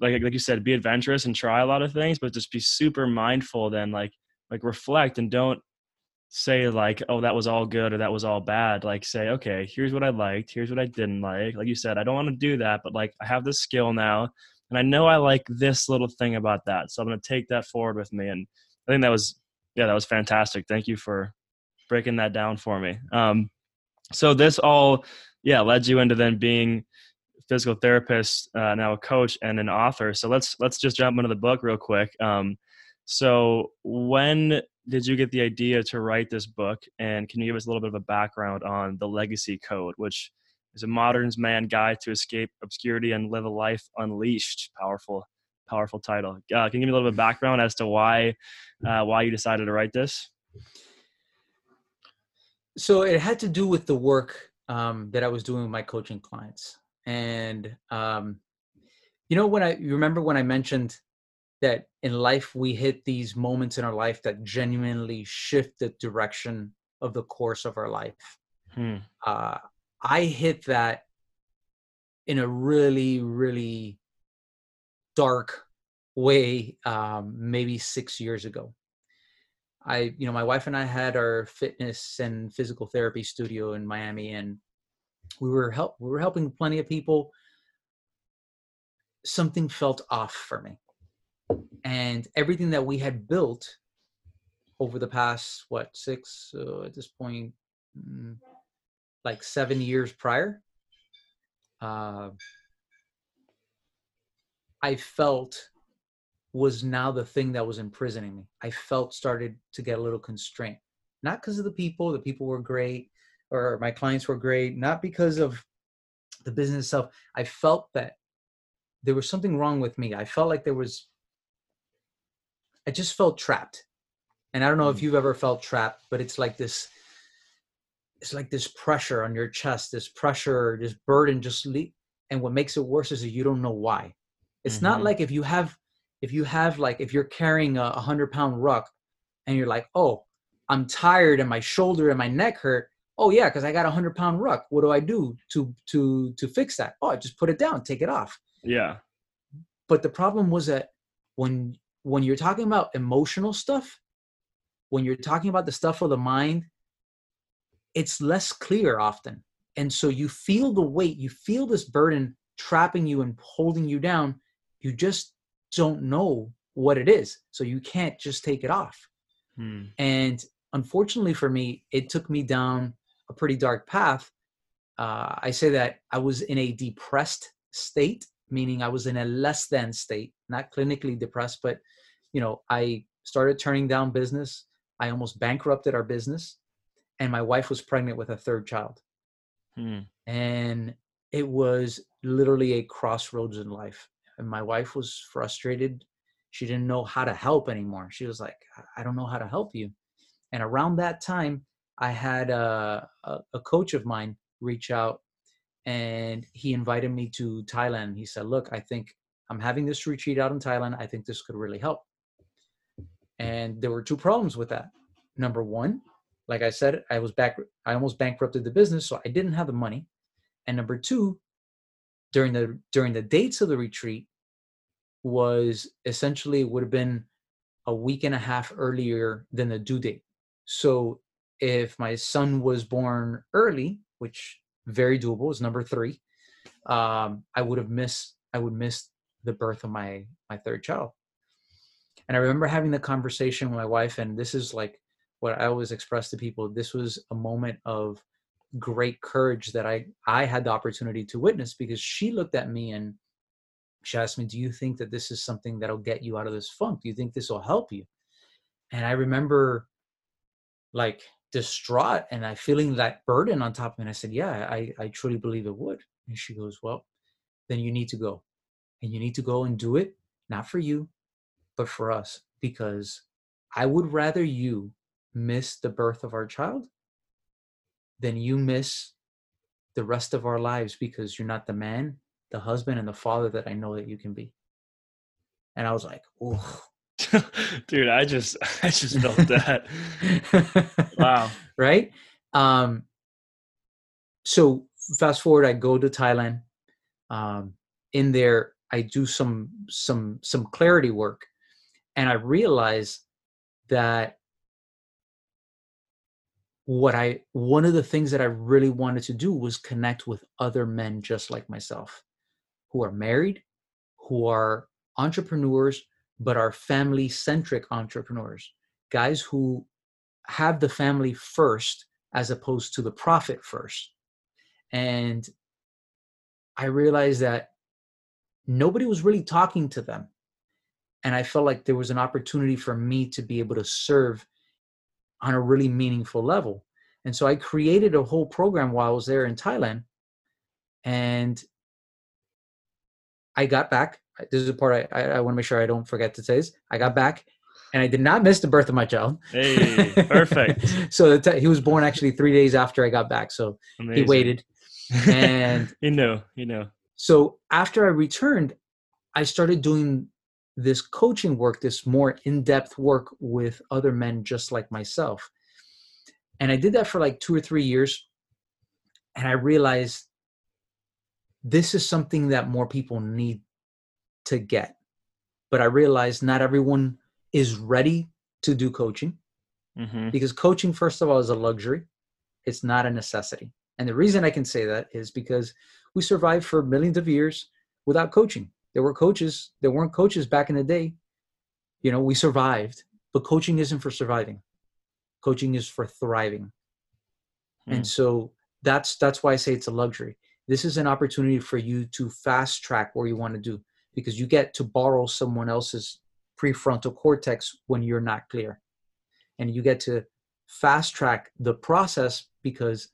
like like you said be adventurous and try a lot of things but just be super mindful then like like reflect and don't say like oh that was all good or that was all bad. Like say okay here's what i liked here's what i didn't like. Like you said i don't want to do that but like i have this skill now and i know i like this little thing about that so i'm going to take that forward with me. And i think that was yeah that was fantastic. Thank you for breaking that down for me. Um so this all yeah led you into then being physical therapist uh, now a coach and an author so let's let's just jump into the book real quick um so when did you get the idea to write this book? And can you give us a little bit of a background on the Legacy Code, which is a modern's man guide to escape obscurity and live a life unleashed? Powerful, powerful title. Uh, can you give me a little bit of background as to why uh, why you decided to write this? So it had to do with the work um, that I was doing with my coaching clients. And um, you know when I remember when I mentioned that in life we hit these moments in our life that genuinely shift the direction of the course of our life. Hmm. Uh, I hit that in a really really dark way um, maybe six years ago. I, you know, my wife and I had our fitness and physical therapy studio in Miami, and we were help we were helping plenty of people. Something felt off for me, and everything that we had built over the past what six uh, at this point, mm, like seven years prior, uh, I felt was now the thing that was imprisoning me. I felt started to get a little constrained, not because of the people, the people were great, or my clients were great, not because of the business itself. I felt that there was something wrong with me. I felt like there was, I just felt trapped. And I don't know if you've ever felt trapped, but it's like this, it's like this pressure on your chest, this pressure, this burden just le- and what makes it worse is that you don't know why. It's mm-hmm. not like if you have if you have like if you're carrying a 100 pound ruck and you're like oh i'm tired and my shoulder and my neck hurt oh yeah because i got a 100 pound ruck what do i do to to to fix that oh i just put it down take it off yeah but the problem was that when when you're talking about emotional stuff when you're talking about the stuff of the mind it's less clear often and so you feel the weight you feel this burden trapping you and holding you down you just don't know what it is. So you can't just take it off. Hmm. And unfortunately for me, it took me down a pretty dark path. Uh, I say that I was in a depressed state, meaning I was in a less than state, not clinically depressed, but you know, I started turning down business. I almost bankrupted our business, and my wife was pregnant with a third child. Hmm. And it was literally a crossroads in life and my wife was frustrated she didn't know how to help anymore she was like i don't know how to help you and around that time i had a, a, a coach of mine reach out and he invited me to thailand. He said look i think i'm having this retreat out in thailand. I think this could really help. And there were two problems with that. Number one like i said i was back i almost bankrupted the business so i didn't have the money. And number two during the during the dates of the retreat was essentially would have been a week and a half earlier than the due date. So if my son was born early, which very doable is number three, um, I would have missed I would miss the birth of my my third child. And I remember having the conversation with my wife, and this is like what I always express to people. This was a moment of great courage that I I had the opportunity to witness because she looked at me and she asked me, "Do you think that this is something that'll get you out of this funk? Do you think this will help you?" And I remember like distraught and I feeling that burden on top of me. And I said, "Yeah, I I truly believe it would." And she goes, "Well, then you need to go, and you need to go and do it not for you, but for us because I would rather you miss the birth of our child than you miss the rest of our lives because you're not the man, the husband, and the father that I know that you can be. And I was like, oh. Dude, I just I just felt that. wow. Right? Um so fast forward, I go to Thailand. Um in there I do some some some clarity work and I realize that what I one of the things that I really wanted to do was connect with other men just like myself who are married, who are entrepreneurs but are family centric entrepreneurs. Guys who have the family first as opposed to the profit first. And I realized that nobody was really talking to them. And I felt like there was an opportunity for me to be able to serve on a really meaningful level. And so I created a whole program while I was there in Thailand. And I got back. This is the part I, I, I want to make sure I don't forget to say this. I got back and I did not miss the birth of my child. Hey, perfect. so t- he was born actually three days after I got back. So Amazing. he waited. And you know, you know. so after I returned, I started doing this coaching work, this more in depth work with other men just like myself. And I did that for like two or three years. And I realized this is something that more people need to get. But I realized not everyone is ready to do coaching hmm because coaching, first of all, is a luxury, it's not a necessity. And the reason I can say that is because we survived for millions of years without coaching. There were coaches, there weren't coaches back in the day. You know, we survived, but coaching isn't for surviving. Coaching is for thriving. Hmm. And so that's that's why I say it's a luxury. This is an opportunity for you to fast track where you want to do because you get to borrow someone else's prefrontal cortex when you're not clear. And you get to fast track the process because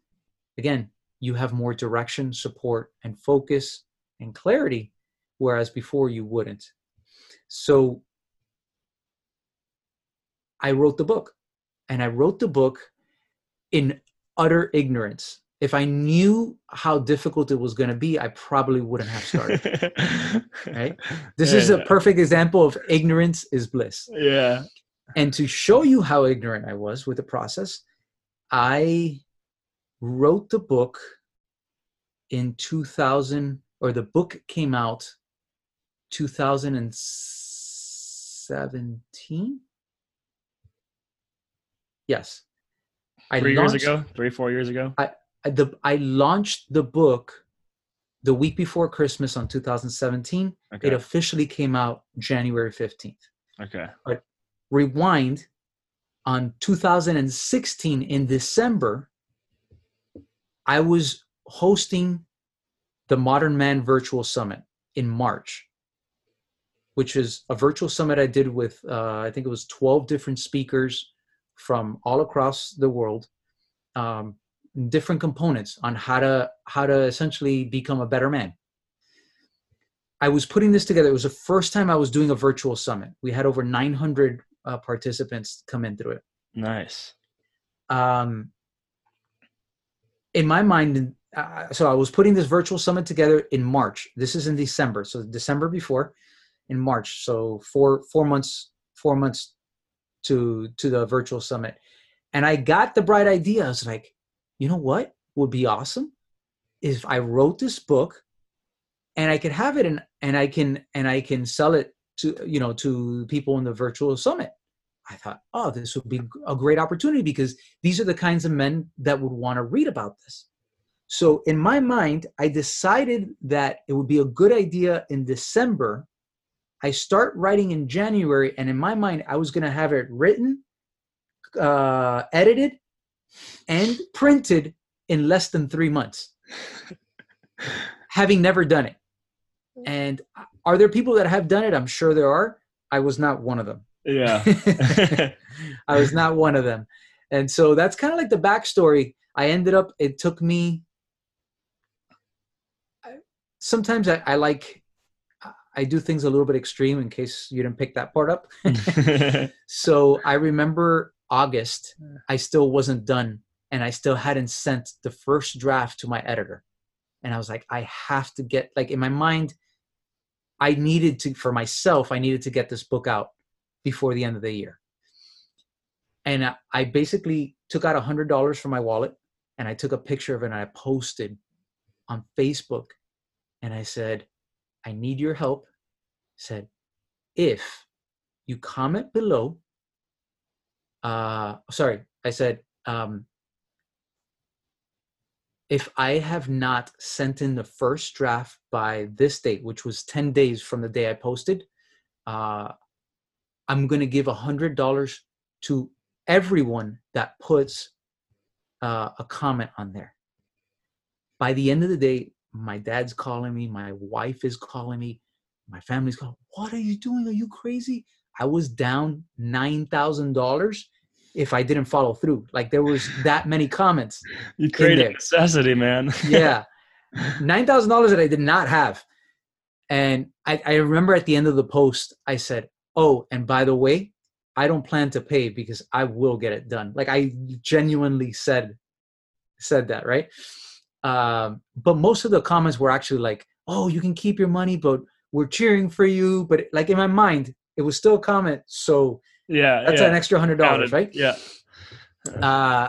again, you have more direction, support and focus and clarity whereas before you wouldn't. So I wrote the book and I wrote the book in utter ignorance. If I knew how difficult it was going to be, I probably wouldn't have started. right? This is a perfect example of ignorance is bliss. Yeah. And to show you how ignorant I was with the process, I wrote the book in 2000, or the book came out 2017. Yes. I Three years launched- ago, three, four years ago. I, the, I launched the book the week before Christmas on 2017. Okay. It officially came out January 15th. okay. But Rewind on 2016 in December, I was hosting the Modern Man Virtual Summit in March, which is a virtual summit I did with, uh, I think it was 12 different speakers from all across the world, um, different components on how to how to essentially become a better man. I was putting this together. It was the first time I was doing a virtual summit. We had over 900 uh, participants come in through it. Nice. Um, in my mind, uh, so I was putting this virtual summit together in March. This is in December, so December before, in March. So four four months four months to to the virtual summit, and I got the bright idea. I was like, you know what would be awesome if I wrote this book, and I could have it and and I can and I can sell it to you know to people in the virtual summit. I thought, oh, this would be a great opportunity because these are the kinds of men that would want to read about this. So, in my mind, I decided that it would be a good idea in December. I start writing in January, and in my mind, I was going to have it written, uh, edited, and printed in less than three months, having never done it. And are there people that have done it? I'm sure there are. I was not one of them. Yeah. I was not one of them. And so that's kind of like the backstory. I ended up, it took me, sometimes I, I like, I do things a little bit extreme in case you didn't pick that part up. so I remember August, I still wasn't done and I still hadn't sent the first draft to my editor. And I was like, I have to get, like, in my mind, I needed to, for myself, I needed to get this book out before the end of the year. And I- basically took out a hundred dollars from my wallet and I took a picture of it and I posted on Facebook and I said, I need your help. Said, if you comment below, uh, sorry, I said, um, if I have not sent in the first draft by this date, which was 10 days from the day I posted, uh, I'm going to give a hundred dollars to everyone that puts uh, a comment on there. By the end of the day, my dad's calling me, my wife is calling me, my family's calling. What are you doing? Are you crazy? I was down nine thousand dollars if I didn't follow through. Like there was that many comments. you created necessity, man. Yeah, nine thousand dollars that I did not have. And I, I remember at the end of the post, I said, "Oh, and by the way, I don't plan to pay because I will get it done. Like I genuinely said said that, right? Um, but most of the comments were actually like, "Oh, you can keep your money, but we're cheering for you." But like in my mind, it was still a comment, so Yeah, that's yeah. an extra hundred dollars, right? Yeah. uh,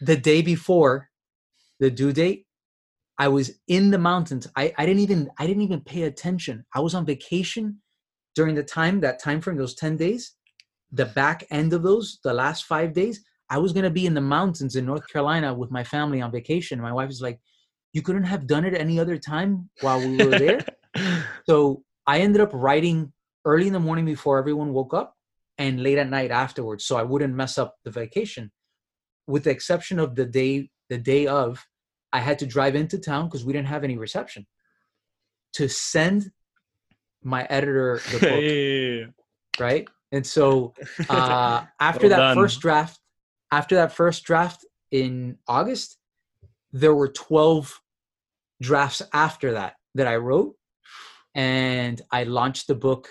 the day before the due date i was in the mountains I, I didn't even i didn't even pay attention i was on vacation during the time that time frame those 10 days the back end of those the last five days i was going to be in the mountains in north carolina with my family on vacation my wife is like you couldn't have done it any other time while we were there so I ended up writing early in the morning before everyone woke up and late at night afterwards so I wouldn't mess up the vacation. With the exception of the day the day of, I had to drive into town because we didn't have any reception to send my editor the book, Hey. right? And so uh, after Well that done. first draft, after that first draft in August, there were 12 drafts after that that I wrote. And I launched the book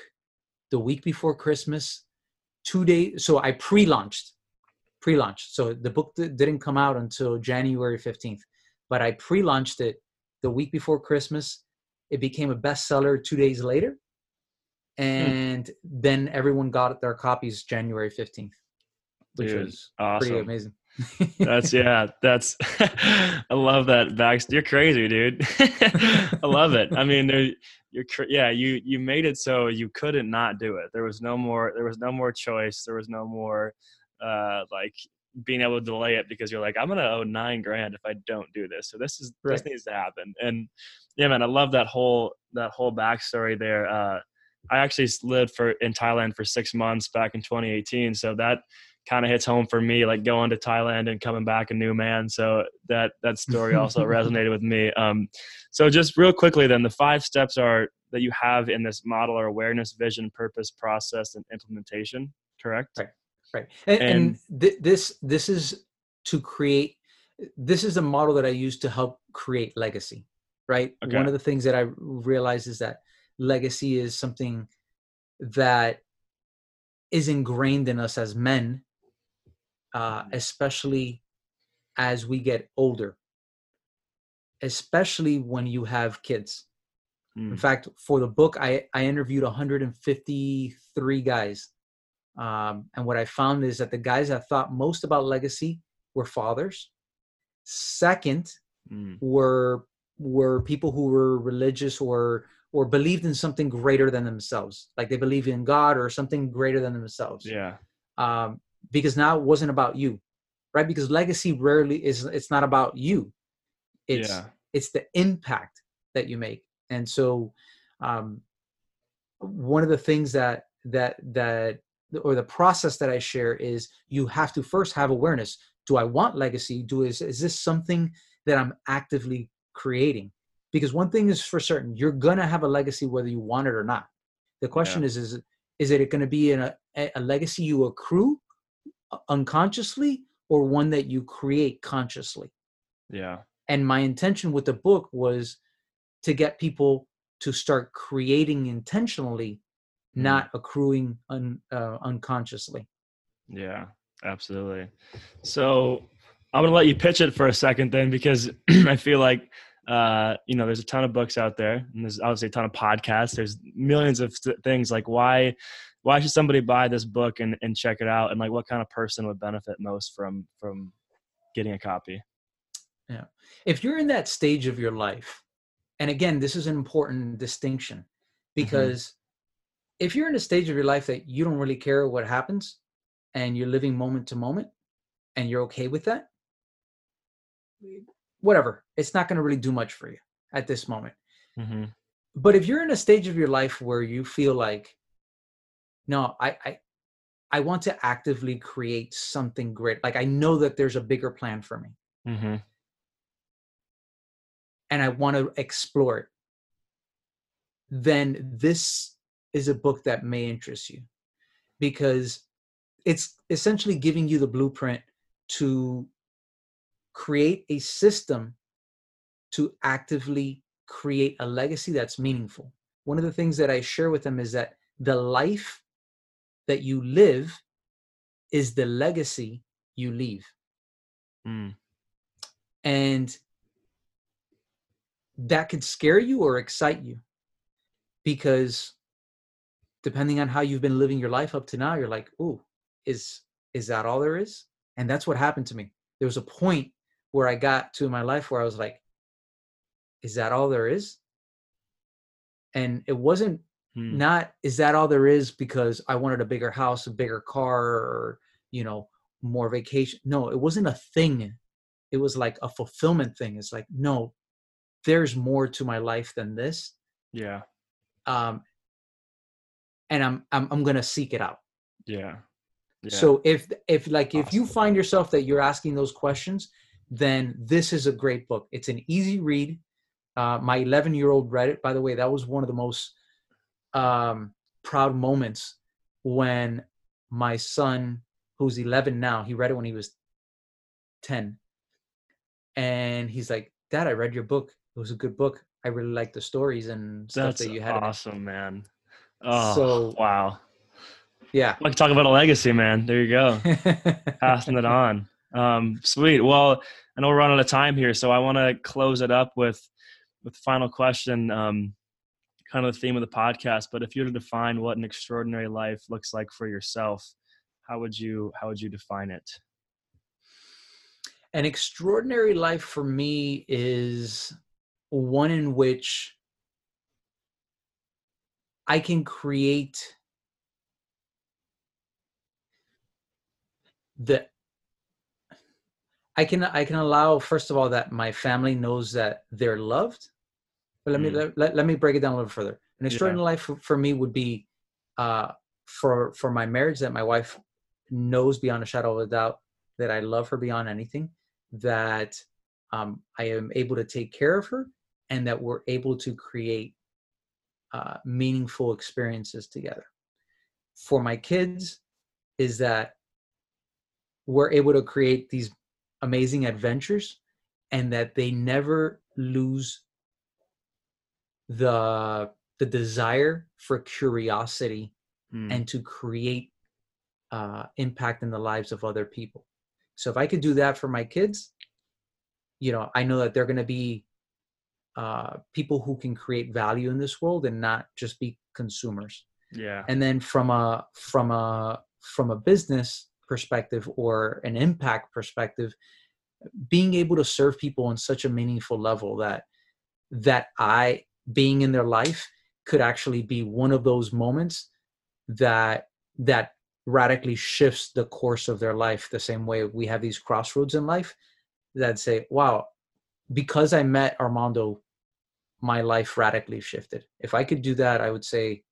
the week before Christmas, two days. So I pre launched, pre launched. So the book di- didn't come out until January 15th, but I pre launched it the week before Christmas. It became a bestseller two days later. Hmm. And then everyone got their copies January 15th, which Dude, was pretty awesome. amazing. That's yeah. That's I love that back. You're crazy, dude. I love it. I mean, there, you're yeah. You you made it so you couldn't not do it. There was no more. There was no more choice. There was no more uh like being able to delay it because you're like I'm gonna owe nine grand if I don't do this. So this is Right. this needs to happen. And yeah, man, I love that whole that whole backstory there. Uh, I actually lived for in Thailand for six months back in 2018. So that kind of hits home for me, like going to Thailand and coming back a new man. So that that story also resonated with me. Um, so just real quickly, then the five steps are that you have in this model are awareness, vision, purpose, process, and implementation. Correct. Right. right and, and, And- th- this this is to create this is the model that i use to help create legacy right Okay. one of the things that i realize is that legacy is something that is ingrained in us as men uh, especially as we get older especially when you have kids in Mm. fact, for the book, I, I interviewed 153 guys. Um, and what I found is that the guys that thought most about legacy were fathers. Second Mm. were were people who were religious or or believed in something greater than themselves, like they believe in God or something greater than themselves. Yeah. Um, because now it wasn't about you, right? Because legacy rarely is. It's not about you. It's yeah. it's the impact that you make and so um, one of the things that that that or the process that i share is you have to first have awareness do i want legacy do is is this something that i'm actively creating because one thing is for certain you're going to have a legacy whether you want it or not the question is is is it going to be in a, a legacy you accrue unconsciously or one that you create consciously Yeah. and my intention with the book was to get people to start creating intentionally not accruing un, uh, unconsciously Yeah, absolutely. So I'm gonna let you pitch it for a second then, because I feel like uh, you know there's a ton of books out there, and there's obviously a ton of podcasts. There's millions of th- things. Like why why should somebody buy this book and, and check it out? And like what kind of person would benefit most from from getting a copy? yeah if you're in that stage of your life and again this is an important distinction because if you're in a stage of your life that you don't really care what happens and you're living moment to moment and you're okay with that whatever it's not going to really do much for you at this moment Mm-hmm. but if you're in a stage of your life where you feel like no I, I i want to actively create something great like i know that there's a bigger plan for me Mm-hmm. and i want to explore it then this is a book that may interest you because it's essentially giving you the blueprint to create a system to actively create a legacy that's meaningful. One of the things that I share with them is that the life that you live is the legacy you leave. Mm. And that could scare you or excite you because depending on how you've been living your life up to now, you're like, ooh, is is that all there is? And that's what happened to me. There was a point where I got to in my life where I was like, is that all there is? And it wasn't Hmm. not is that all there is because I wanted a bigger house, a bigger car, or you know, more vacation. No, it wasn't a thing. It was like a fulfillment thing. It's like, no, there's more to my life than this. Yeah. Um and I'm I'm I'm gonna seek it out. Yeah. Yeah. So if if like if you find yourself that you're asking those questions, then this is a great book. It's an easy read. Uh, my 11 year old read it. By the way, that was one of the most um, proud moments when my son, who's 11 now, he read it when he was 10, and he's like, "Dad, I read your book. It was a good book. I really like the stories and stuff That's that you had." awesome, man. Oh, So- wow. Yeah. Like talk about a legacy, man. There you go. Passing it on. Um, sweet. Well, I know we're running out of time here, so I want to close it up with with the final question. Um, kind of the theme of the podcast. But if you were to define what an extraordinary life looks like for yourself, how would you how would you define it? an extraordinary life for me is one in which I can create the I can I can allow first of all that my family knows that they're loved. But let me Mm. let, let, let me break it down a little further. An Yeah. extraordinary life for, for me would be uh for for my marriage that my wife knows beyond a shadow of a doubt that I love her beyond anything, that um, I am able to take care of her, and that we're able to create uh, meaningful experiences together. For my kids, is that we're able to create these amazing adventures, and that they never lose the the desire for curiosity Hmm. and to create uh, impact in the lives of other people. So if I could do that for my kids, you know, I know that they're going to be uh, people who can create value in this world and not just be consumers. yeah. And then from a from a from a business perspective or an impact perspective, being able to serve people on such a meaningful level that that I being in their life could actually be one of those moments that that radically shifts the course of their life the same way we have these crossroads in life that say wow because i met armando my life radically shifted. If i could do that i would say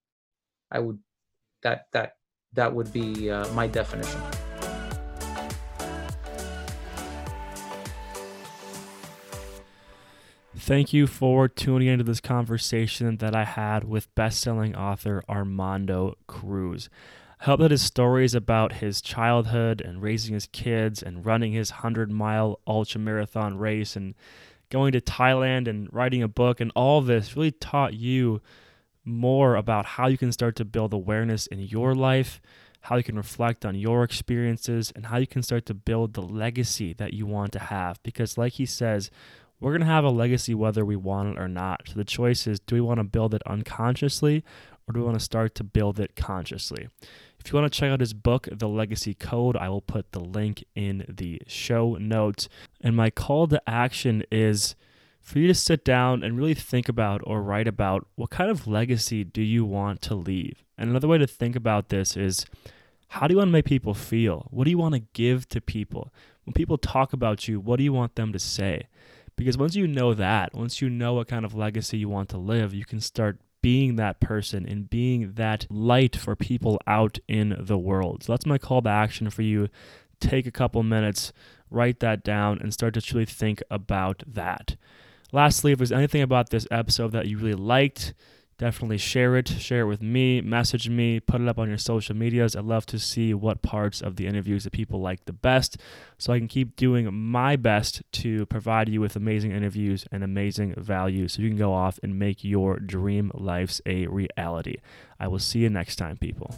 i would that that that would be uh, my definition Thank you for tuning into this conversation that I had with best-selling author Armando Cruz. I hope that his stories about his childhood and raising his kids and running his 100-mile ultra marathon race and going to Thailand and writing a book and all this really taught you more about how you can start to build awareness in your life, how you can reflect on your experiences, and how you can start to build the legacy that you want to have. Because, like he says, we're going to have a legacy whether we want it or not. So the choice is do we want to build it unconsciously or do we want to start to build it consciously? If you want to check out his book, The Legacy Code, I will put the link in the show notes. And my call to action is for you to sit down and really think about or write about what kind of legacy do you want to leave? And another way to think about this is how do you want to make people feel? What do you want to give to people? When people talk about you, what do you want them to say? Because once you know that, once you know what kind of legacy you want to live, you can start being that person and being that light for people out in the world. So that's my call to action for you. Take a couple minutes, write that down, and start to truly think about that. Lastly, if there's anything about this episode that you really liked, definitely share it. Share it with me, message me, put it up on your social medias. I'd love to see what parts of the interviews that people like the best so I can keep doing my best to provide you with amazing interviews and amazing value so you can go off and make your dream lives a reality. I will see you next time, people.